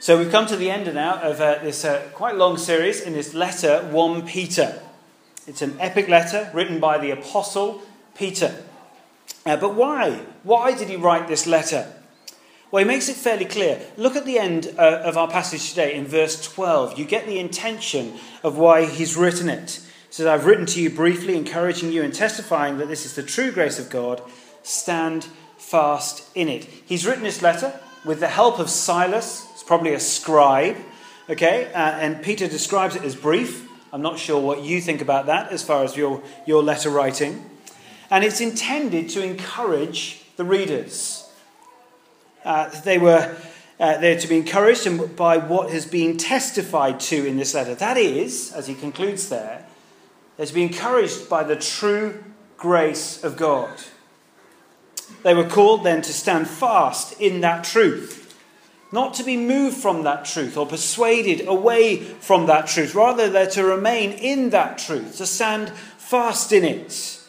So we've come to the end now of uh, this uh, quite long series in this letter, 1 Peter. It's an epic letter written by the Apostle Peter. Uh, but why? Why did he write this letter? Well, he makes it fairly clear. Look at the end uh, of our passage today in verse 12. You get the intention of why he's written it. He says, I've written to you briefly, encouraging you and testifying that this is the true grace of God. Stand fast in it. He's written this letter with the help of Silas, it's probably a scribe. Okay, uh, and Peter describes it as brief. I'm not sure what you think about that as far as your, your letter writing. And it's intended to encourage the readers. Uh, they were uh, they're to be encouraged by what has been testified to in this letter. That is, as he concludes there, they're to be encouraged by the true grace of God. They were called then to stand fast in that truth not to be moved from that truth or persuaded away from that truth. Rather, they're to remain in that truth, to stand fast in it.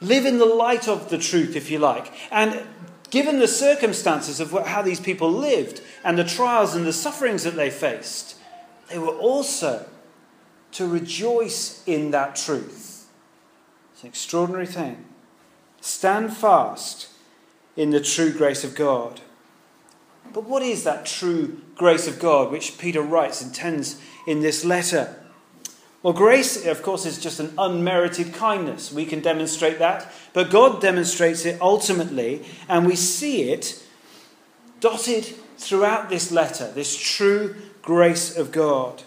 Live in the light of the truth, if you like. And given the circumstances of how these people lived and the trials and the sufferings that they faced, they were also to rejoice in that truth. It's an extraordinary thing. Stand fast in the true grace of God. But what is that true grace of God which Peter writes, intends in this letter? Well, grace, of course, is just an unmerited kindness. We can demonstrate that. But God demonstrates it ultimately, and we see it dotted throughout this letter, this true grace of God.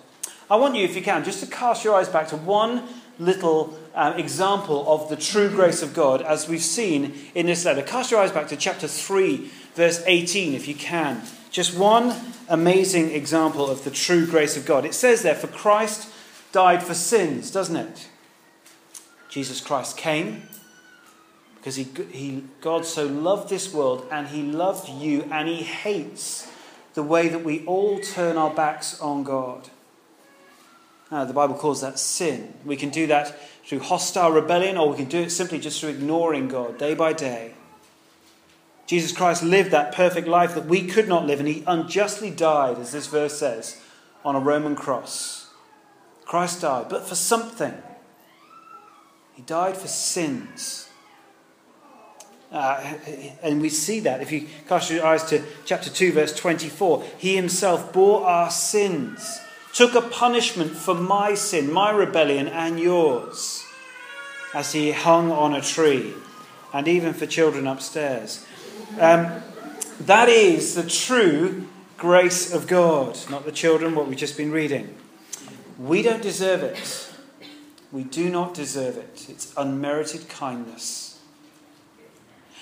I want you, if you can, just to cast your eyes back to one little uh, example of the true grace of God as we've seen in this letter. Cast your eyes back to chapter 3, verse 18, if you can. Just one amazing example of the true grace of God. It says there, For Christ died for sins, doesn't it? Jesus Christ came because he, he, God so loved this world and he loved you and he hates the way that we all turn our backs on God. Now, the Bible calls that sin. We can do that through hostile rebellion or we can do it simply just through ignoring God day by day. Jesus Christ lived that perfect life that we could not live, and he unjustly died, as this verse says, on a Roman cross. Christ died, but for something. He died for sins. Uh, and we see that if you cast your eyes to chapter 2, verse 24. He himself bore our sins, took a punishment for my sin, my rebellion, and yours, as he hung on a tree, and even for children upstairs. Um, that is the true grace of God, not the children, what we've just been reading. We don't deserve it. We do not deserve it. It's unmerited kindness.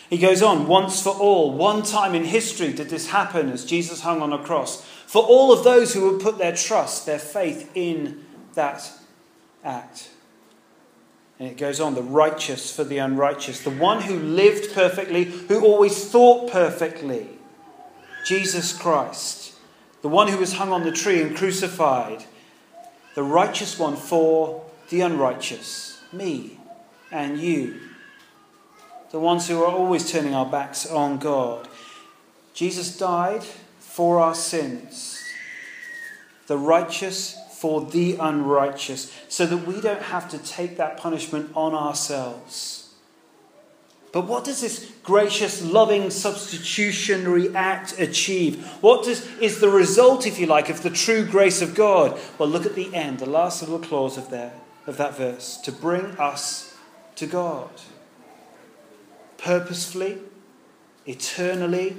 He goes on, once for all, one time in history did this happen as Jesus hung on a cross. For all of those who would put their trust, their faith in that act. And it goes on the righteous for the unrighteous, the one who lived perfectly, who always thought perfectly. Jesus Christ, the one who was hung on the tree and crucified, the righteous one for the unrighteous, me and you, the ones who are always turning our backs on God. Jesus died for our sins, the righteous for the unrighteous, so that we don't have to take that punishment on ourselves. But what does this gracious, loving, substitutionary act achieve? What does, is the result, if you like, of the true grace of God? Well, look at the end, the last little clause of, there, of that verse to bring us to God. Purposefully, eternally,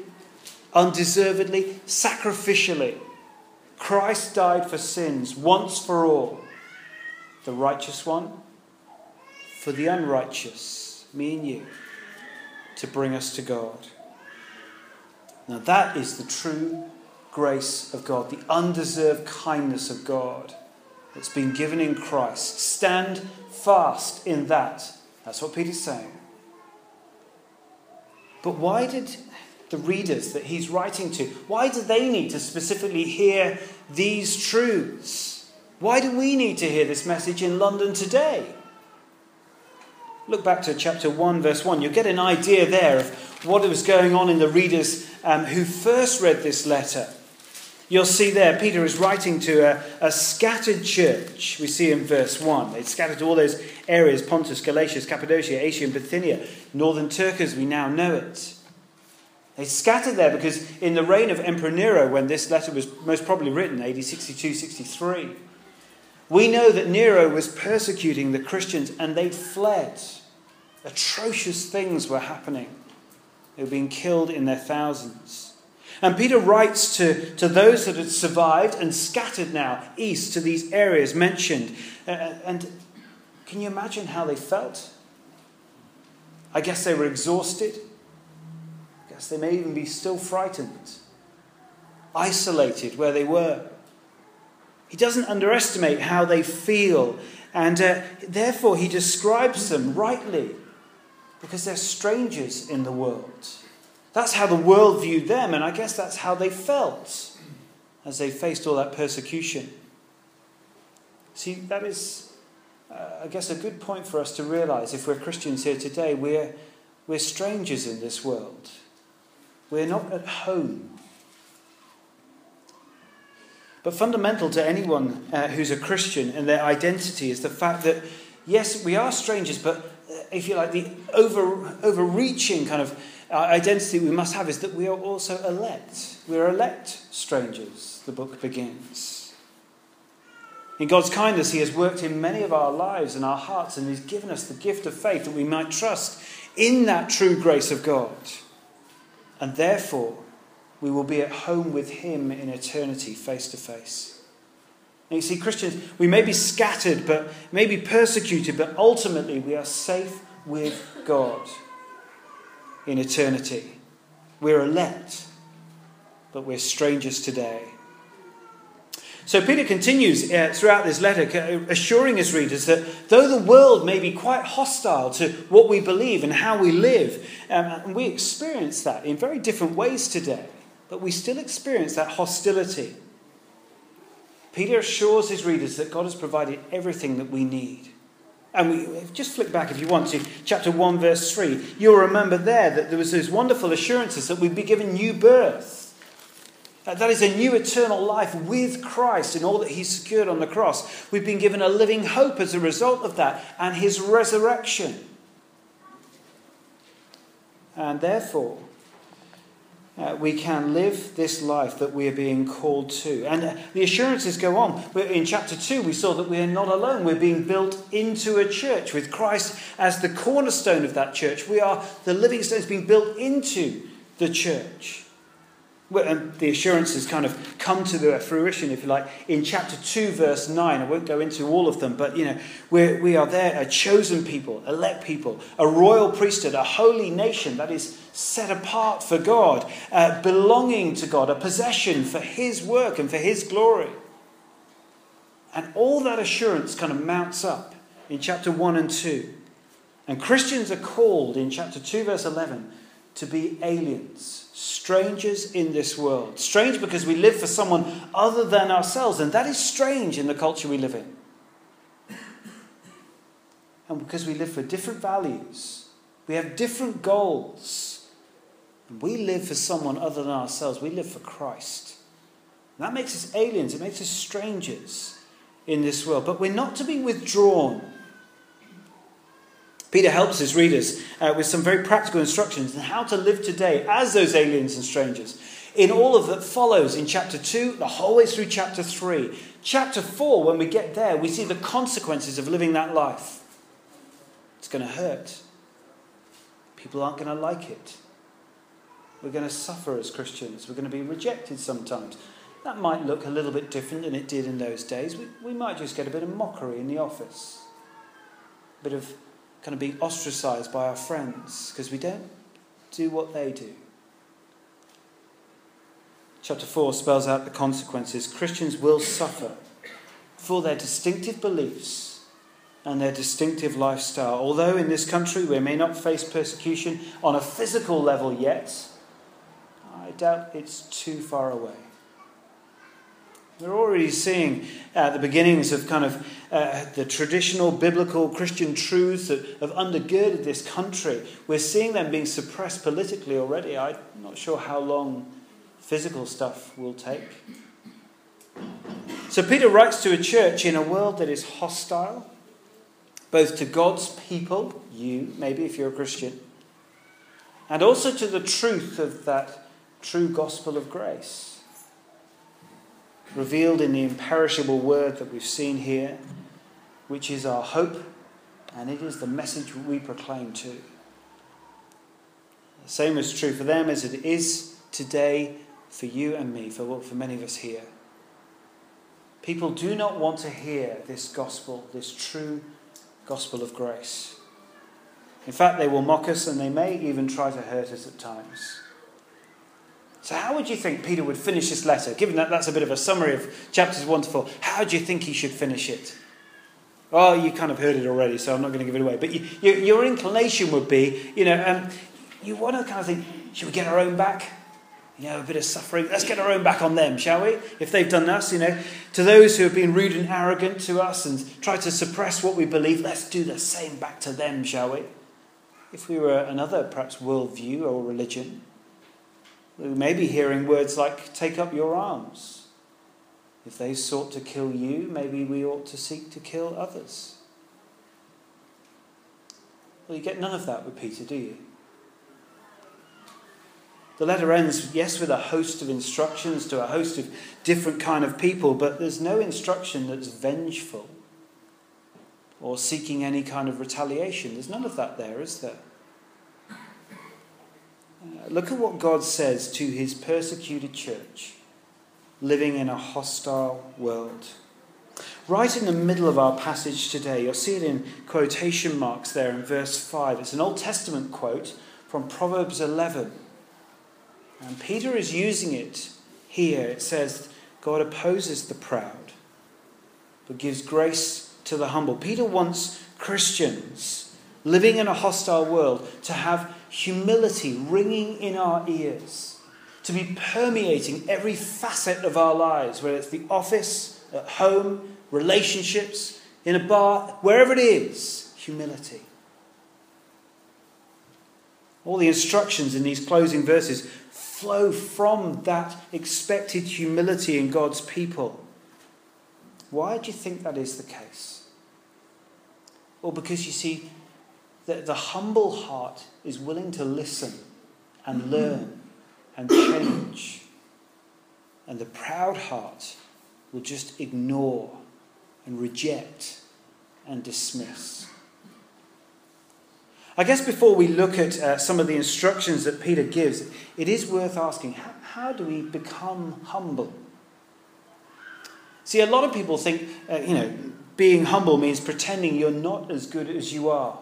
undeservedly, sacrificially. Christ died for sins once for all. The righteous one for the unrighteous, me and you, to bring us to God. Now, that is the true grace of God, the undeserved kindness of God that's been given in Christ. Stand fast in that. That's what Peter's saying. But why did the readers that he's writing to, why do they need to specifically hear these truths? Why do we need to hear this message in London today? Look back to chapter 1, verse 1. You'll get an idea there of what was going on in the readers um, who first read this letter. You'll see there, Peter is writing to a, a, scattered church. We see in verse 1. They'd scattered to all those areas Pontus, Galatia, Cappadocia, Asia, and Bithynia, northern Turkey as we now know it. They scattered there because in the reign of Emperor Nero, when this letter was most probably written, AD 62 63, we know that Nero was persecuting the Christians and they fled. Atrocious things were happening. They were being killed in their thousands. And Peter writes to, to those that had survived and scattered now east to these areas mentioned. Uh, and can you imagine how they felt? I guess they were exhausted. Guess they may even be still frightened, isolated where they were. He doesn't underestimate how they feel, and uh, therefore he describes them rightly because they're strangers in the world. That's how the world viewed them, and I guess that's how they felt as they faced all that persecution. See, that is, uh, I guess, a good point for us to realize if we're Christians here today. We're, we're strangers in this world, we're not at home. But fundamental to anyone uh, who's a Christian and their identity is the fact that, yes, we are strangers, but uh, if you like, the over, overreaching kind of uh, identity we must have is that we are also elect. We're elect strangers, the book begins. In God's kindness, He has worked in many of our lives and our hearts, and He's given us the gift of faith that we might trust in that true grace of God. And therefore, we will be at home with Him in eternity, face to face. You see, Christians, we may be scattered, but may be persecuted, but ultimately we are safe with God in eternity. We're elect, but we're strangers today. So Peter continues uh, throughout this letter, assuring his readers that though the world may be quite hostile to what we believe and how we live, um, and we experience that in very different ways today, but we still experience that hostility. Peter assures his readers that God has provided everything that we need. And we just flick back if you want to, chapter 1, verse 3. You'll remember there that there was those wonderful assurances that we'd be given new birth. That is a new eternal life with Christ in all that He secured on the cross. We've been given a living hope as a result of that and His resurrection. And therefore, uh, we can live this life that we are being called to. And uh, the assurances go on. In chapter 2, we saw that we are not alone. We're being built into a church with Christ as the cornerstone of that church. We are the living stones being built into the church. And the assurances kind of come to their fruition, if you like, in chapter 2, verse 9. I won't go into all of them, but, you know, we're, we are there, a chosen people, elect people, a royal priesthood, a holy nation that is set apart for God, uh, belonging to God, a possession for His work and for His glory. And all that assurance kind of mounts up in chapter 1 and 2. And Christians are called in chapter 2, verse 11, to be aliens strangers in this world. Strange because we live for someone other than ourselves, and that is strange in the culture we live in. And because we live for different values, we have different goals. And We live for someone other than ourselves. We live for Christ. And that makes us aliens, it makes us strangers in this world. But we're not to be withdrawn Peter helps his readers uh, with some very practical instructions on how to live today as those aliens and strangers. In all of that follows in chapter 2, the whole way through chapter 3. Chapter 4, when we get there, we see the consequences of living that life. It's going to hurt. People aren't going to like it. We're going to suffer as Christians. We're going to be rejected sometimes. That might look a little bit different than it did in those days. We, we might just get a bit of mockery in the office, a bit of kind of being ostracized by our friends because we don't do what they do. Chapter 4 spells out the consequences. Christians will suffer for their distinctive beliefs and their distinctive lifestyle. Although in this country we may not face persecution on a physical level yet, I doubt it's too far away. We're already seeing uh, the beginnings of kind of uh, the traditional biblical Christian truths that have undergirded this country. We're seeing them being suppressed politically already. I'm not sure how long physical stuff will take. So Peter writes to a church in a world that is hostile, both to God's people, you, maybe if you're a Christian, and also to the truth of that true gospel of grace, revealed in the imperishable word that we've seen here, which is our hope, and it is the message we proclaim too. The same is true for them as it is today for you and me, for, for many of us here. People do not want to hear this gospel, this true gospel of grace. In fact, they will mock us and they may even try to hurt us at times. So, how would you think Peter would finish this letter? Given that that's a bit of a summary of chapters 1 to 4, how do you think he should finish it? Oh, you kind of heard it already, so I'm not going to give it away. But you, you, your inclination would be, you know, um, you want to kind of think, should we get our own back? You know, a bit of suffering. Let's get our own back on them, shall we? If they've done us, you know, to those who have been rude and arrogant to us and tried to suppress what we believe, let's do the same back to them, shall we? If we were another, perhaps, worldview or religion, we may be hearing words like, take up your arms. If they sought to kill you, maybe we ought to seek to kill others. Well, you get none of that with Peter, do you? The letter ends, yes, with a host of instructions to a host of different kind of people, but there's no instruction that's vengeful or seeking any kind of retaliation. There's none of that there, is there? Look at what God says to his persecuted church living in a hostile world. Right in the middle of our passage today, you'll see it in quotation marks there in verse 5. It's an Old Testament quote from Proverbs 11. And Peter is using it here. It says, God opposes the proud, but gives grace to the humble. Peter wants Christians living in a hostile world to have humility ringing in our ears, to be permeating every facet of our lives, whether it's the office, at home, relationships, in a bar, wherever it is, humility. All the instructions in these closing verses flow from that expected humility in God's people. Why do you think that is the case? Well, because you see, the, the humble heart is willing to listen and learn and change. And the proud heart will just ignore and reject and dismiss. I guess before we look at uh, some of the instructions that Peter gives, it is worth asking how, how do we become humble? See, a lot of people think, uh, you know, being humble means pretending you're not as good as you are.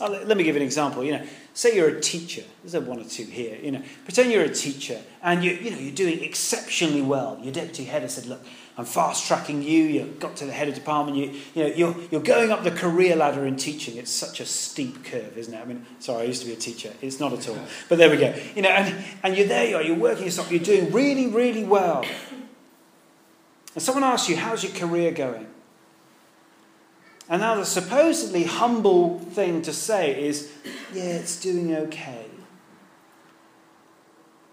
Oh, let me give an example. You know, say you're a teacher. There's a one or two here. You know, pretend you're a teacher and you, you know, you're doing exceptionally well. Your deputy head has said, "Look, I'm fast tracking you. You got to the head of department. You, you know, you're, you're going up the career ladder in teaching. It's such a steep curve, isn't it? I mean, sorry, I used to be a teacher. It's not at all. But there we go. You know, and, and you're there. You are. You're working yourself. You're doing really, really well. And someone asks you, "How's your career going?" And now the supposedly humble thing to say is, "Yeah, it's doing okay."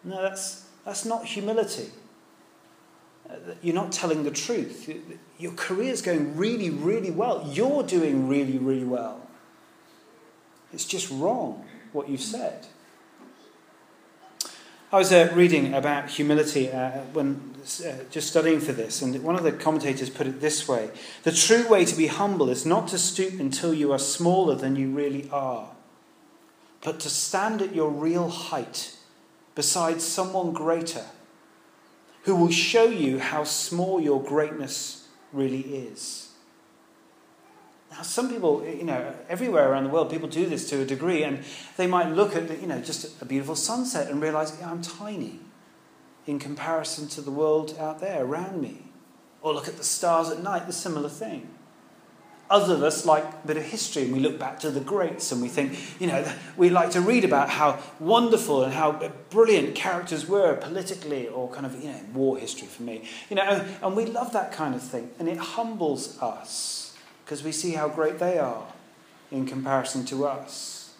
No, that's that's not humility you're not telling the truth. Your career's going really, really well. You're doing really, really well. It's just wrong what you've said. I was uh, reading about humility uh, when uh, Uh, just studying for this, and one of the commentators put it this way The true way to be humble is not to stoop until you are smaller than you really are, but to stand at your real height beside someone greater who will show you how small your greatness really is. Now, some people, you know, everywhere around the world, people do this to a degree, and they might look at, you know, just a beautiful sunset and realize, yeah, I'm tiny in comparison to the world out there around me. Or look at the stars at night, the similar thing. Others of us like a bit of history and we look back to the greats and we think, you know, we like to read about how wonderful and how brilliant characters were politically or kind of, you know, war history for me. You know, and, and we love that kind of thing. And it humbles us because we see how great they are in comparison to us.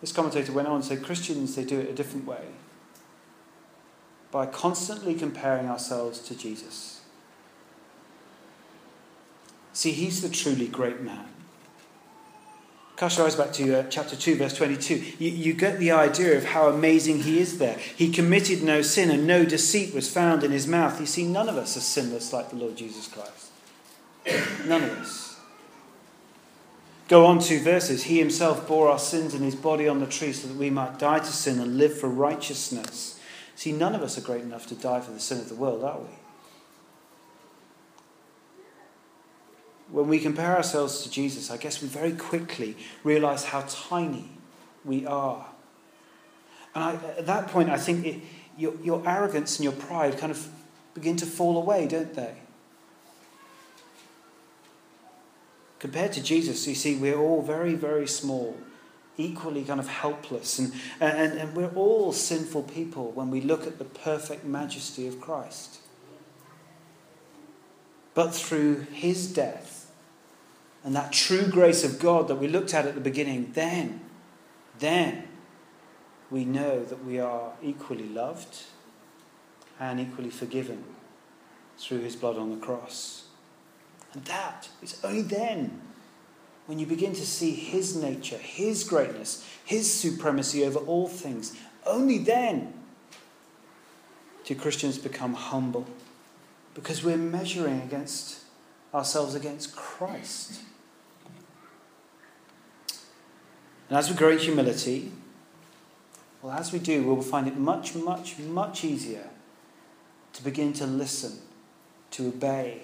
This commentator went on and said Christians, they do it a different way. By constantly comparing ourselves to Jesus. See, he's the truly great man. Cast your eyes back to uh, chapter 2, verse 22. You, you get the idea of how amazing he is there. He committed no sin and no deceit was found in his mouth. You see, none of us are sinless like the Lord Jesus Christ. None of us. Go on two verses. He himself bore our sins in his body on the tree so that we might die to sin and live for righteousness. See, none of us are great enough to die for the sin of the world, are we? when we compare ourselves to Jesus, I guess we very quickly realize how tiny we are. And I, at that point, I think it, your, your arrogance and your pride kind of begin to fall away, don't they? Compared to Jesus, you see, we're all very, very small, equally kind of helpless, and, and, and we're all sinful people when we look at the perfect majesty of Christ. But through his death, and that true grace of God that we looked at at the beginning, then, then we know that we are equally loved and equally forgiven through his blood on the cross. And that is only then when you begin to see his nature, his greatness, his supremacy over all things. Only then do Christians become humble because we're measuring against ourselves against Christ. And as we grow in humility, well, as we do, we'll find it much, much, much easier to begin to listen, to obey,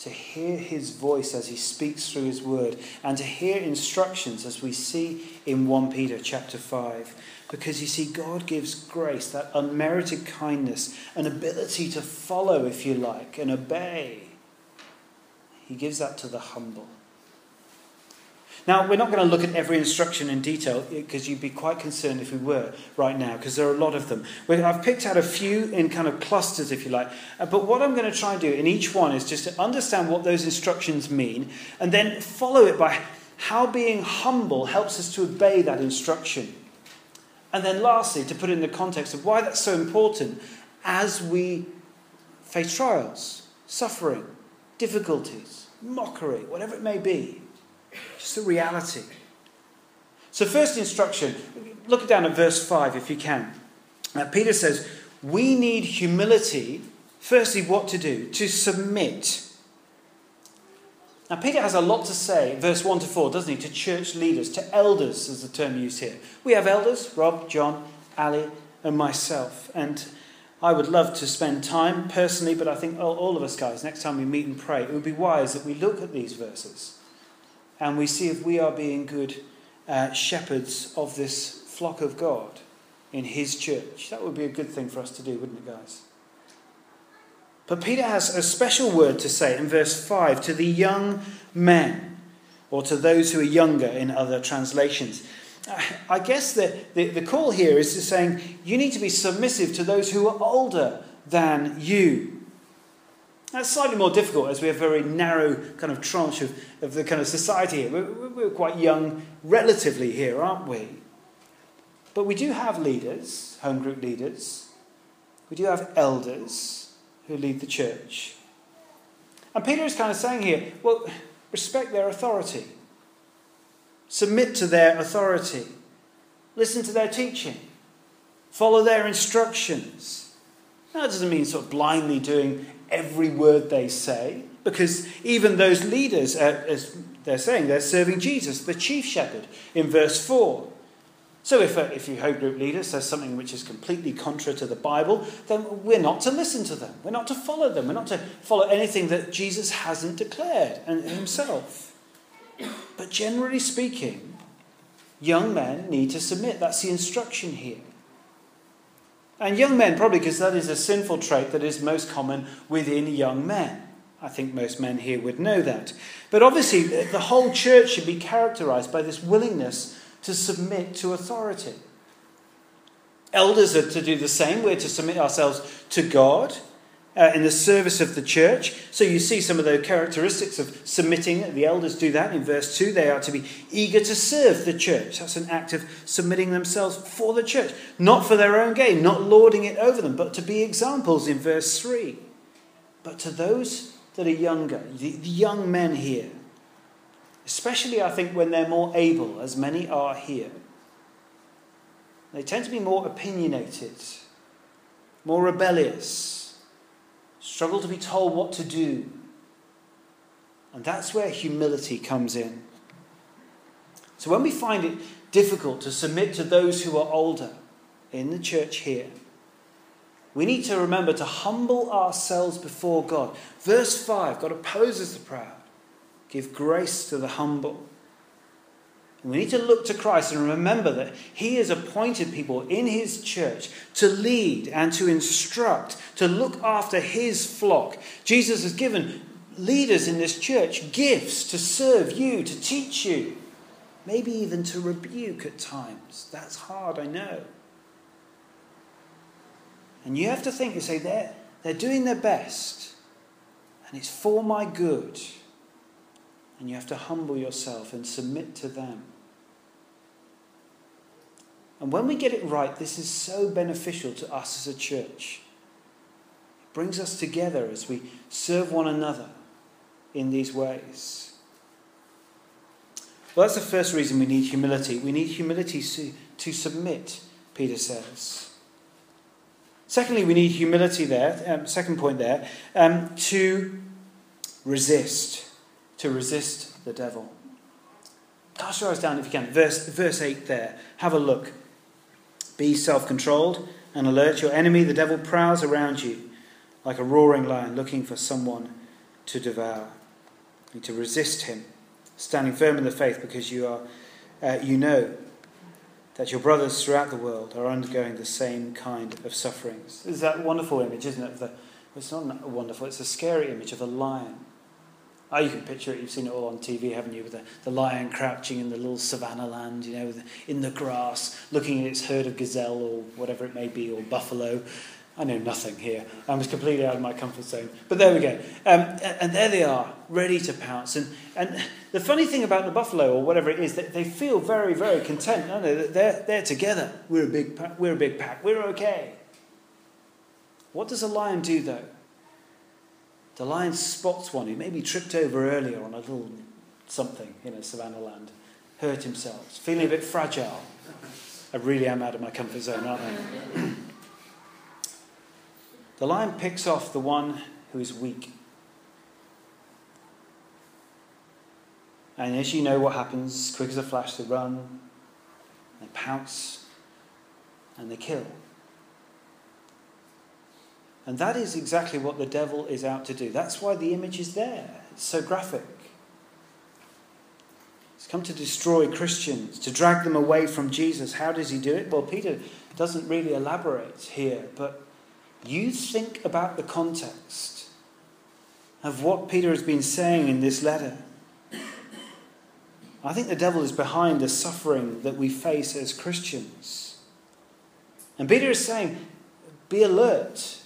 to hear his voice as he speaks through his word, and to hear instructions as we see in 1 Peter chapter 5. Because you see, God gives grace, that unmerited kindness, an ability to follow, if you like, and obey. He gives that to the humble. Now, we're not going to look at every instruction in detail because you'd be quite concerned if we were right now because there are a lot of them. I've picked out a few in kind of clusters, if you like. Uh, but what I'm going to try and do in each one is just to understand what those instructions mean and then follow it by how being humble helps us to obey that instruction. And then, lastly, to put it in the context of why that's so important as we face trials, suffering, difficulties, mockery, whatever it may be. Just the reality. So, first instruction, look down at verse 5 if you can. Uh, Peter says, We need humility. Firstly, what to do? To submit. Now, Peter has a lot to say, verse 1 to 4, doesn't he, to church leaders, to elders, is the term used here. We have elders, Rob, John, Ali, and myself. And I would love to spend time personally, but I think all of us guys, next time we meet and pray, it would be wise that we look at these verses and we see if we are being good uh, shepherds of this flock of God in His church. That would be a good thing for us to do, wouldn't it, guys? But Peter has a special word to say in verse 5 to the young men, or to those who are younger in other translations. I guess the, the, the call here is to saying you need to be submissive to those who are older than you. That's slightly more difficult as we have a very narrow kind of tranche of, of the kind of society here. We're, we're quite young relatively here, aren't we? But we do have leaders, home group leaders. We do have elders who lead the church. And Peter is kind of saying here, well, respect their authority. Submit to their authority. Listen to their teaching. Follow their instructions. Now, that doesn't mean sort of blindly doing every word they say, because even those leaders, as they're saying, they're serving Jesus, the chief shepherd, in verse 4. So if, a, if your home group leader says something which is completely contrary to the Bible, then we're not to listen to them. We're not to follow them. We're not to follow anything that Jesus hasn't declared himself. But generally speaking, young men need to submit. That's the instruction here. And young men, probably because that is a sinful trait that is most common within young men. I think most men here would know that. But obviously, the whole church should be characterized by this willingness to submit to authority. Elders are to do the same. We're to submit ourselves to God. Uh, in the service of the church. So you see some of the characteristics of submitting. The elders do that in verse 2. They are to be eager to serve the church. That's an act of submitting themselves for the church, not for their own gain, not lording it over them, but to be examples in verse 3. But to those that are younger, the, the young men here, especially I think when they're more able, as many are here, they tend to be more opinionated, more rebellious struggle to be told what to do. And that's where humility comes in. So when we find it difficult to submit to those who are older in the church here, we need to remember to humble ourselves before God. Verse 5 God opposes the proud, give grace to the humble. We need to look to Christ and remember that He has appointed people in His church to lead and to instruct, to look after His flock. Jesus has given leaders in this church gifts to serve you, to teach you, maybe even to rebuke at times. That's hard, I know. And you have to think, you say, they're, they're doing their best, and it's for my good. And you have to humble yourself and submit to them. And when we get it right, this is so beneficial to us as a church. It brings us together as we serve one another in these ways. Well, that's the first reason we need humility. We need humility to, to submit, Peter says. Secondly, we need humility there, um, second point there, um, to resist, to resist the devil. Cast your eyes down if you can. Verse, verse 8 there. Have a look. Be self controlled and alert. Your enemy, the devil, prowls around you like a roaring lion looking for someone to devour. You need to resist him, standing firm in the faith because you, are, uh, you know that your brothers throughout the world are undergoing the same kind of sufferings. Is that wonderful image, isn't it? The, it's not a wonderful, it's a scary image of a lion Oh, you can picture it. You've seen it all on TV, haven't you? With the, the lion crouching in the little savannah land, you know, in the grass, looking at its herd of gazelle or whatever it may be, or buffalo. I know nothing here. I was completely out of my comfort zone. But there we go. Um, and there they are, ready to pounce. And, and the funny thing about the buffalo, or whatever it is, that they feel very, very content. No, no, they're, they're together. We're a, big pack. We're a big pack. We're okay. What does a lion do, though? The lion spots one who maybe tripped over earlier on a little something in a savannah land, hurt himself, feeling a bit fragile. I really am out of my comfort zone, aren't I? the lion picks off the one who is weak. And as you know what happens, quick as a flash, they run, they pounce, and they kill. And that is exactly what the devil is out to do. That's why the image is there. It's so graphic. He's come to destroy Christians, to drag them away from Jesus. How does he do it? Well, Peter doesn't really elaborate here, but you think about the context of what Peter has been saying in this letter. I think the devil is behind the suffering that we face as Christians. And Peter is saying, be alert.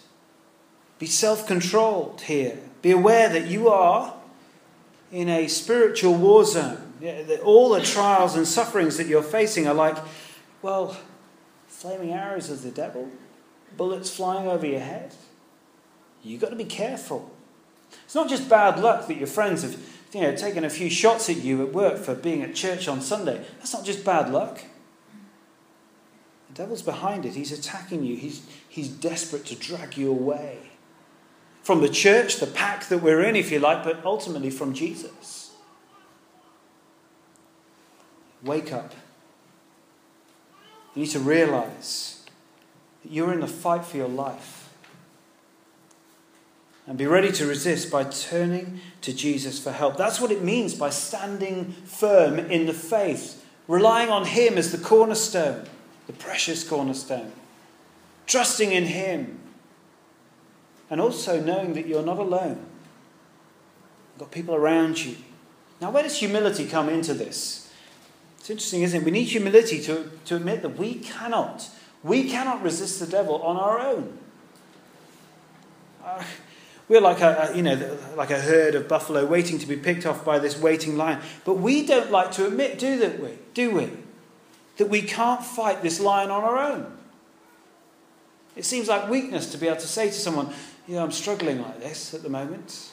Be self controlled here. Be aware that you are in a spiritual war zone. All the trials and sufferings that you're facing are like, well, flaming arrows of the devil, bullets flying over your head. You've got to be careful. It's not just bad luck that your friends have you know, taken a few shots at you at work for being at church on Sunday. That's not just bad luck. The devil's behind it. He's attacking you. He's, he's desperate to drag you away from the church, the pack that we're in, if you like, but ultimately from Jesus. Wake up. You need to realize that you're in the fight for your life. And be ready to resist by turning to Jesus for help. That's what it means by standing firm in the faith, relying on Him as the cornerstone, the precious cornerstone, trusting in Him and also knowing that you're not alone. You've got people around you. Now, where does humility come into this? It's interesting, isn't it? We need humility to, to admit that we cannot, we cannot resist the devil on our own. Uh, we're like a, you know, like a herd of buffalo waiting to be picked off by this waiting lion. But we don't like to admit, do that we? Do we? That we can't fight this lion on our own. It seems like weakness to be able to say to someone, you know, I'm struggling like this at the moment.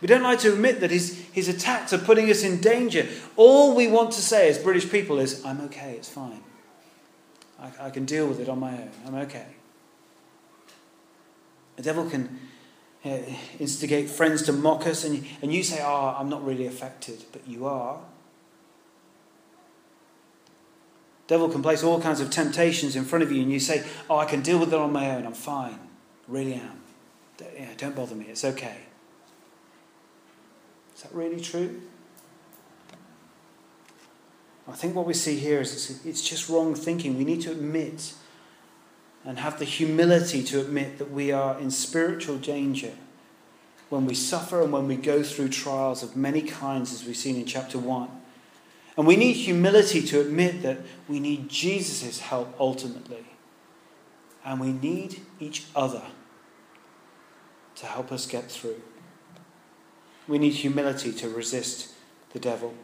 We don't like to admit that his, his attacks are putting us in danger. All we want to say as British people is, I'm okay, it's fine. I, I can deal with it on my own. I'm okay. The devil can uh, instigate friends to mock us, and, and you say, Oh, I'm not really affected, but you are. The devil can place all kinds of temptations in front of you, and you say, Oh, I can deal with it on my own. I'm fine. Really am. Yeah, don't bother me. It's okay. Is that really true? I think what we see here is it's just wrong thinking. We need to admit and have the humility to admit that we are in spiritual danger when we suffer and when we go through trials of many kinds, as we've seen in chapter 1. And we need humility to admit that we need Jesus' help ultimately. And we need each other to help us get through. We need humility to resist the devil.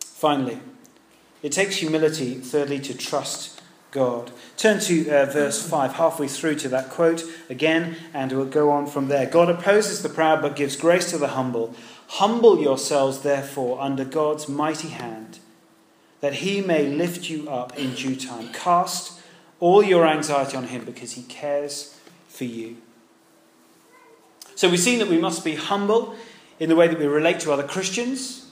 Finally, it takes humility, thirdly, to trust God. Turn to uh, verse 5, halfway through to that quote again, and we'll go on from there. God opposes the proud but gives grace to the humble. Humble yourselves, therefore, under God's mighty hand, that he may lift you up in due time. Cast all your anxiety on him because he cares for you. So we've seen that we must be humble in the way that we relate to other Christians.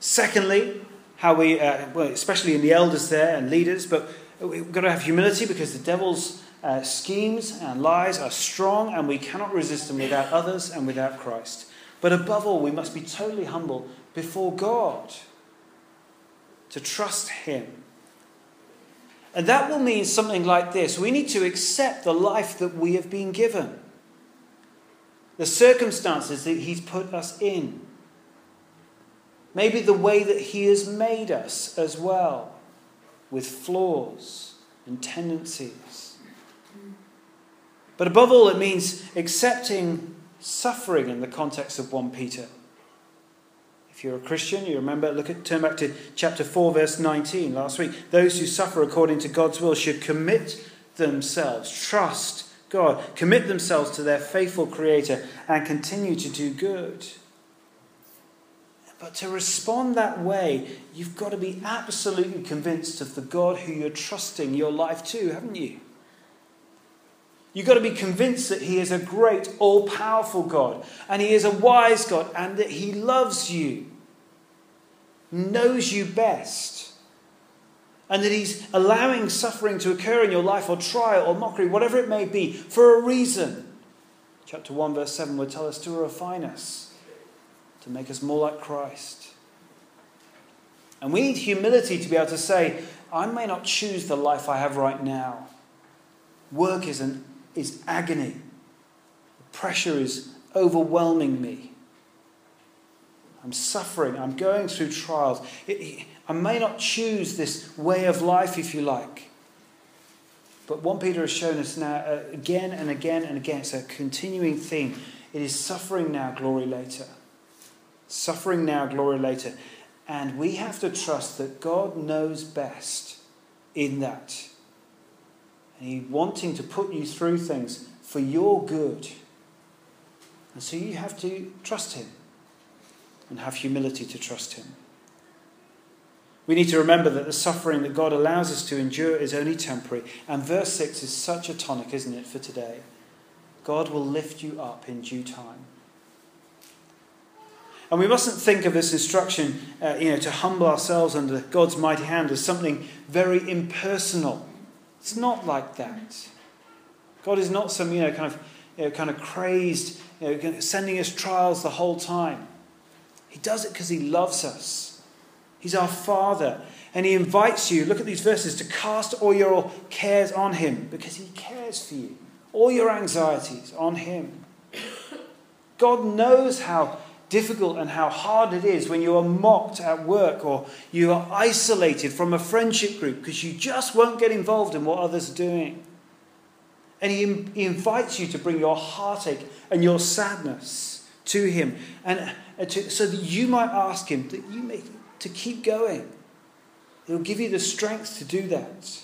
Secondly, how we, uh, well, especially in the elders there and leaders, but we've got to have humility because the devil's uh, schemes and lies are strong and we cannot resist them without others and without Christ. But above all, we must be totally humble before God to trust Him. And that will mean something like this we need to accept the life that we have been given the circumstances that He's put us in. Maybe the way that He has made us as well, with flaws and tendencies. But above all, it means accepting suffering in the context of 1 Peter. If you're a Christian, you remember, look at turn back to chapter 4, verse 19 last week. Those who suffer according to God's will should commit themselves, trust God, commit themselves to their faithful Creator, and continue to do good. But to respond that way, you've got to be absolutely convinced of the God who you're trusting your life to, haven't you? You've got to be convinced that He is a great, all powerful God, and He is a wise God, and that He loves you, knows you best and that He's allowing suffering to occur in your life, or trial, or mockery, whatever it may be, for a reason. Chapter 1, verse 7 would tell us to refine us, to make us more like Christ. And we need humility to be able to say, I may not choose the life I have right now. Work is, an, is agony, the pressure is overwhelming me. I'm suffering. I'm going through trials. I may not choose this way of life, if you like. But 1 Peter has shown us now uh, again and again and again, it's a continuing theme. It is suffering now, glory later. Suffering now, glory later. And we have to trust that God knows best in that. And He's wanting to put you through things for your good. And so you have to trust Him and have humility to trust Him. We need to remember that the suffering that God allows us to endure is only temporary. And verse 6 is such a tonic, isn't it, for today? God will lift you up in due time. And we mustn't think of this instruction, uh, you know, to humble ourselves under God's mighty hand as something very impersonal. It's not like that. God is not some, you know, kind of, you know, kind of crazed, you know, sending us trials the whole time. He does it because He loves us. He's our Father. And He invites you, look at these verses, to cast all your cares on Him because He cares for you. All your anxieties on Him. God knows how difficult and how hard it is when you are mocked at work or you are isolated from a friendship group because you just won't get involved in what others are doing. And he, he invites you to bring your heartache and your sadness to him, and, and to, so that you might ask him that you may, to keep going. It'll give you the strength to do that.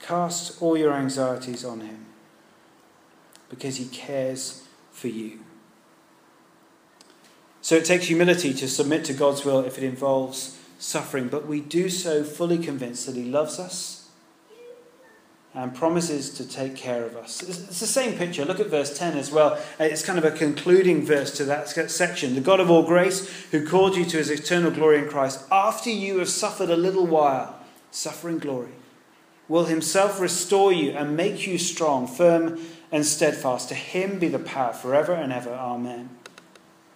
Cast all your anxieties on him because he cares for you. So it takes humility to submit to God's will if it involves suffering, but we do so fully convinced that he loves us and promises to take care of us. It's the same picture. Look at verse 10 as well. Uh, it's kind of a concluding verse to that section. The God of all grace, who called you to his eternal glory in Christ, after you have suffered a little while, suffering glory, will himself restore you and make you strong, firm, and steadfast. To him be the power forever and ever. Amen.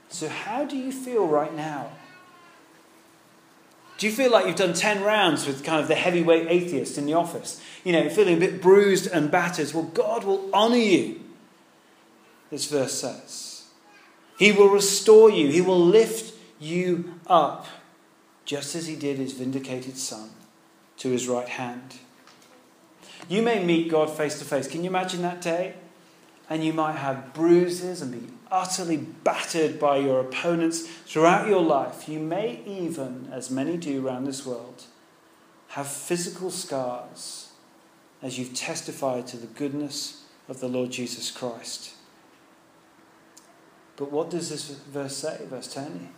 So, how do you feel right now? Do you feel like you've done 10 rounds with kind of the heavyweight atheist in the office? You know, feeling a bit bruised and battered. Well, God will honour you, this verse says. He will restore you, He will lift you up, just as He did His vindicated Son to His right hand. You may meet God face to face. Can you imagine that day? And you might have bruises and be utterly battered by your opponents throughout your life. You may even, as many do around this world, have physical scars as you've testified to the goodness of the Lord Jesus Christ. But what does this verse say, verse 10?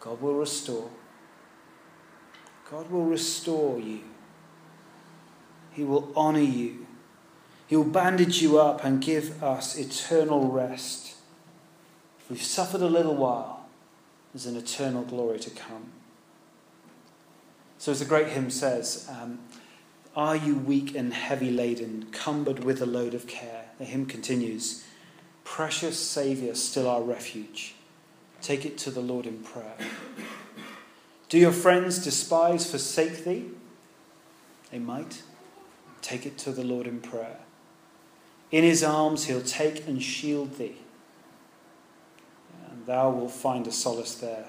God will restore. God will restore you. He will honour you. He will bandage you up and give us eternal rest. We've suffered a little while, there's an eternal glory to come. So, as the great hymn says, um, Are you weak and heavy laden, cumbered with a load of care? The hymn continues, Precious Saviour, still our refuge. Take it to the Lord in prayer. Do your friends despise, forsake thee? They might. Take it to the Lord in prayer. In his arms he'll take and shield thee thou wilt find a solace there.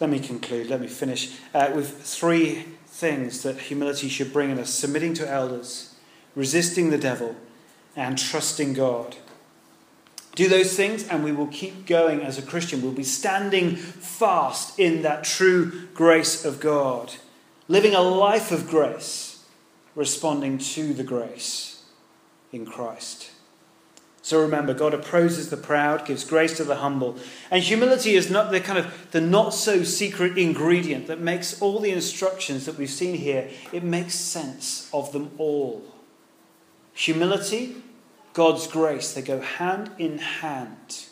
Let me conclude, let me finish uh, with three things that humility should bring in us submitting to elders, resisting the devil, and trusting God. Do those things, and we will keep going as a Christian. We'll be standing fast in that true grace of God, living a life of grace, responding to the grace in Christ. So remember, God opposes the proud, gives grace to the humble. And humility is not the kind of the not so secret ingredient that makes all the instructions that we've seen here, it makes sense of them all. Humility, God's grace, they go hand in hand.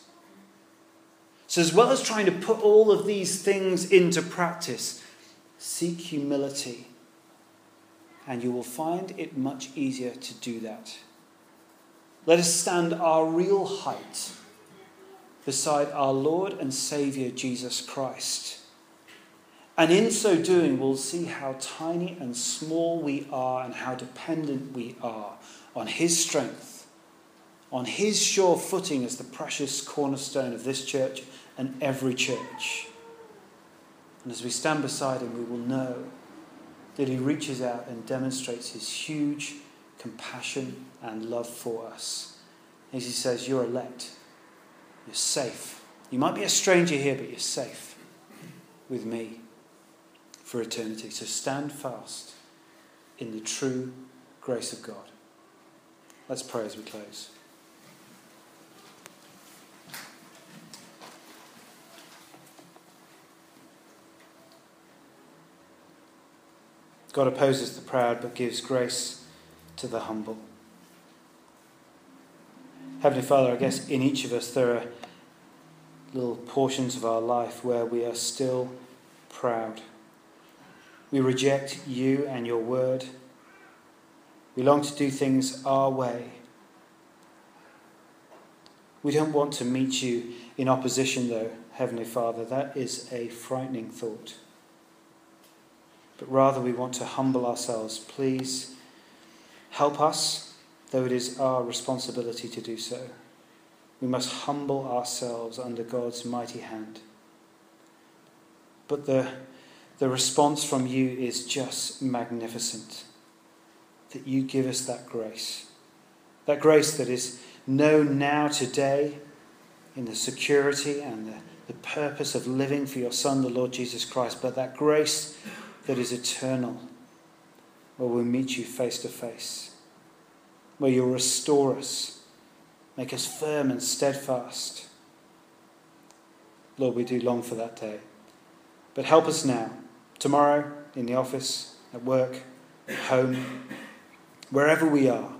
So, as well as trying to put all of these things into practice, seek humility. And you will find it much easier to do that. Let us stand our real height beside our Lord and Saviour Jesus Christ. And in so doing, we'll see how tiny and small we are and how dependent we are on His strength, on His sure footing as the precious cornerstone of this church and every church. And as we stand beside Him, we will know that He reaches out and demonstrates His huge compassion and love for us. As he says, You're elect. You're safe. You might be a stranger here, but you're safe with me for eternity. So stand fast in the true grace of God. Let's pray as we close. God opposes the proud but gives grace to the humble. Heavenly Father, I guess in each of us there are little portions of our life where we are still proud. We reject you and your word. We long to do things our way. We don't want to meet you in opposition, though, Heavenly Father. That is a frightening thought. But rather, we want to humble ourselves. Please help us though it is our responsibility to do so. We must humble ourselves under God's mighty hand. But the, the response from you is just magnificent. that you give us that grace. That grace that is known now today in the security and the, the purpose of living for your Son, the Lord Jesus Christ, but that grace that is eternal, where we'll meet you face to face, where you'll restore us, make us firm and steadfast. Lord, we do long for that day. But help us now, tomorrow, in the office, at work, at home, wherever we are,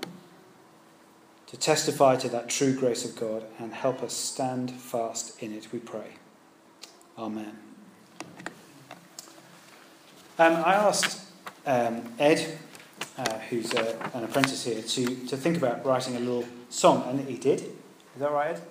to testify to that true grace of God and help us stand fast in it, we pray. Amen. Um, I asked um, Ed, uh, who's a, uh, an apprentice here, to, to think about writing a little song, and he did. Is that right, Ed?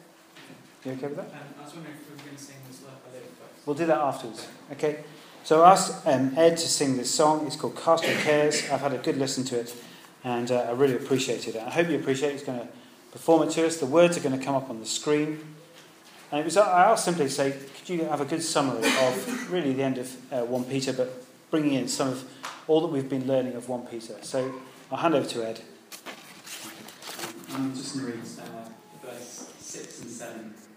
You okay with that? Um, I was wondering if we were going to sing this live by first. We'll do that afterwards. Okay. So I asked um, Ed to sing this song. It's called Cast Your Cares. I've had a good listen to it, and uh, I really appreciated it. I hope you appreciate it. He's going to perform it to us. The words are going to come up on the screen. And it was, I asked simply to say, could you have a good summary of really the end of uh, 1 Peter, but bringing in some of all that we've been learning of 1 Peter. So I'll hand over to Ed. I'm just going to read uh, verse 6 and 7 of chapter 5